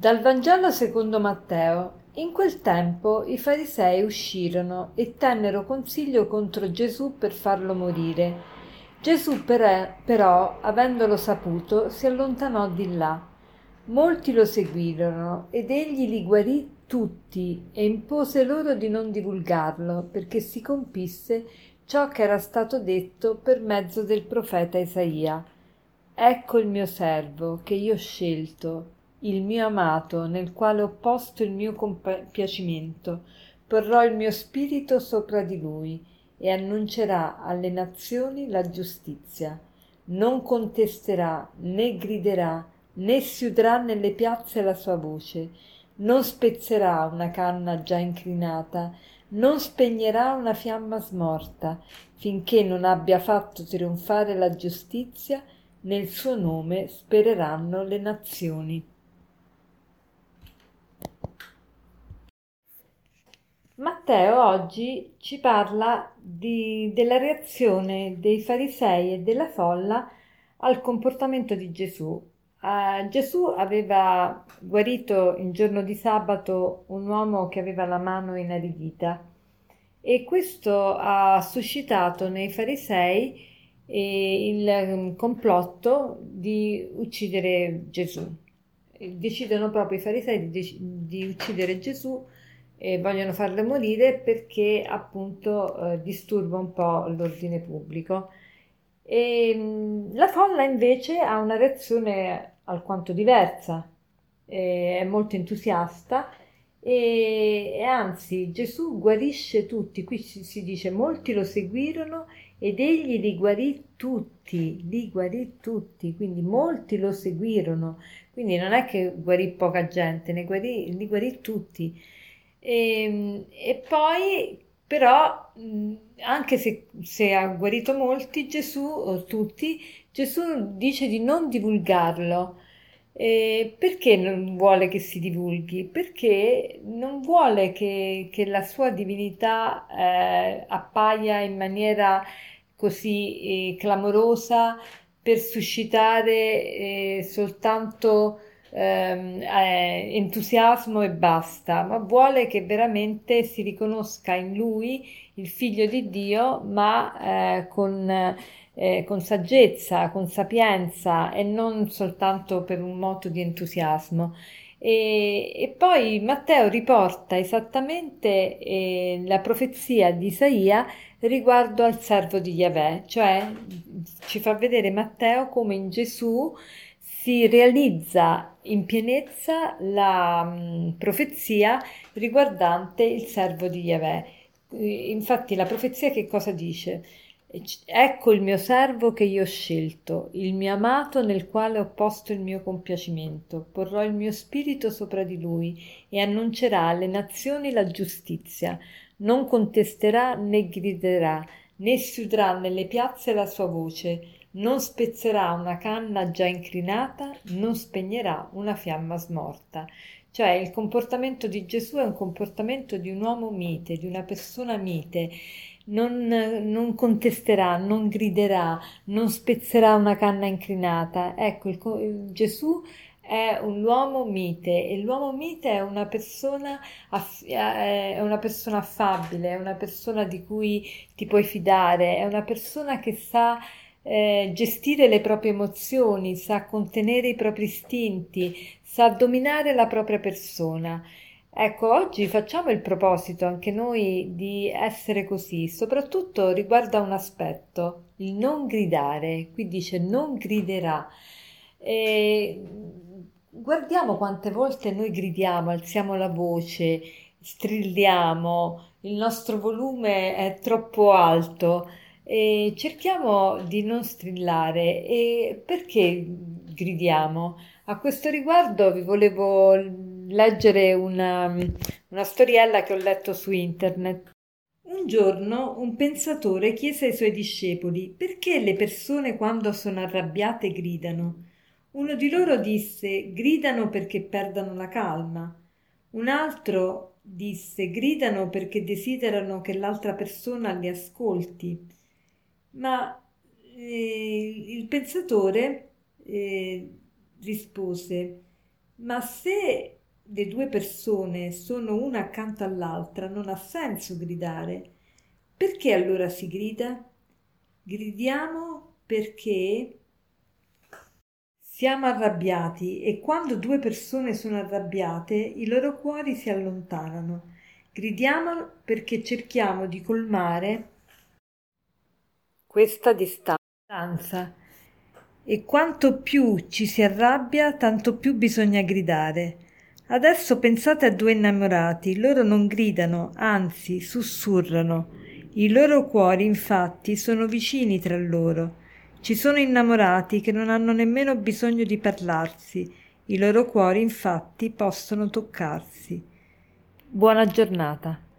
Dal Vangelo secondo Matteo. In quel tempo i farisei uscirono e tennero consiglio contro Gesù per farlo morire. Gesù però, avendolo saputo, si allontanò di là. Molti lo seguirono ed egli li guarì tutti e impose loro di non divulgarlo perché si compisse ciò che era stato detto per mezzo del profeta Isaia. Ecco il mio servo che io ho scelto il mio amato, nel quale ho posto il mio compiacimento, porrò il mio spirito sopra di lui e annuncerà alle nazioni la giustizia. Non contesterà, né griderà, né si udrà nelle piazze la sua voce, non spezzerà una canna già incrinata, non spegnerà una fiamma smorta, finché non abbia fatto trionfare la giustizia, nel suo nome spereranno le nazioni. Matteo oggi ci parla di, della reazione dei farisei e della folla al comportamento di Gesù. Uh, Gesù aveva guarito in giorno di sabato un uomo che aveva la mano inaridita e questo ha suscitato nei farisei eh, il complotto di uccidere Gesù. Decidono proprio i farisei di, di uccidere Gesù e vogliono farle morire perché appunto eh, disturba un po' l'ordine pubblico. E, mh, la folla invece ha una reazione alquanto diversa, eh, è molto entusiasta e, e, anzi Gesù guarisce tutti, qui si, si dice molti lo seguirono ed egli li guarì tutti, li guarì tutti, quindi molti lo seguirono, quindi non è che guarì poca gente, ne guarì, li guarì tutti. E, ehm, e poi però anche se, se, ha guarito molti Gesù o tutti Gesù dice di non divulgarlo eh, perché non vuole che si divulghi? Perché non vuole che, che la sua divinità eh, appaia in maniera così eh, clamorosa per suscitare eh, soltanto ehm, eh, entusiasmo e basta, ma vuole che veramente si riconosca in lui il figlio di Dio, ma eh, con, eh, con saggezza, con sapienza e non soltanto per un moto di entusiasmo. E, e, poi Matteo riporta esattamente eh, la profezia di Isaia riguardo al servo di Yahweh, cioè ci fa vedere Matteo come in Gesù si realizza in pienezza la mh, profezia riguardante il servo di Yahweh. Infatti la profezia che cosa dice? Ecco il mio servo che io ho scelto, il mio amato nel quale ho posto il mio compiacimento. Porrò il mio spirito sopra di lui e annuncerà alle nazioni la giustizia. Non contesterà né griderà, né si udrà nelle piazze la sua voce non spezzerà una canna già incrinata, non spegnerà una fiamma smorta. Cioè il comportamento di Gesù è un comportamento di un uomo mite, di una persona mite. Non, non contesterà, non griderà, non spezzerà una canna incrinata. Ecco, il, il Gesù è un uomo mite e l'uomo mite è una persona, aff- è una persona affabile, è una persona di cui ti puoi fidare, è una persona che sa eh, gestire le proprie emozioni, sa contenere i propri istinti, sa dominare la propria persona. Ecco, oggi facciamo il proposito anche noi di essere così, soprattutto riguardo a un aspetto, il non gridare. Qui dice non griderà. E guardiamo quante volte noi gridiamo, alziamo la voce, strilliamo, il nostro volume è troppo alto e cerchiamo di non strillare. E perché gridiamo? A questo riguardo vi volevo leggere una, una storiella che ho letto su internet. Un giorno un pensatore chiese ai suoi discepoli perché le persone quando sono arrabbiate gridano. Uno di loro disse gridano perché perdono la calma. Un altro disse gridano perché desiderano che l'altra persona li ascolti ma eh, il pensatore eh, rispose Ma se le due persone sono una accanto all'altra, non ha senso gridare. Perché allora si grida? Gridiamo perché siamo arrabbiati e quando due persone sono arrabbiate i loro cuori si allontanano. Gridiamo perché cerchiamo di colmare questa distanza e quanto più ci si arrabbia, tanto più bisogna gridare. Adesso pensate a due innamorati, loro non gridano, anzi sussurrano. I loro cuori, infatti, sono vicini tra loro. Ci sono innamorati che non hanno nemmeno bisogno di parlarsi, i loro cuori infatti possono toccarsi. Buona giornata.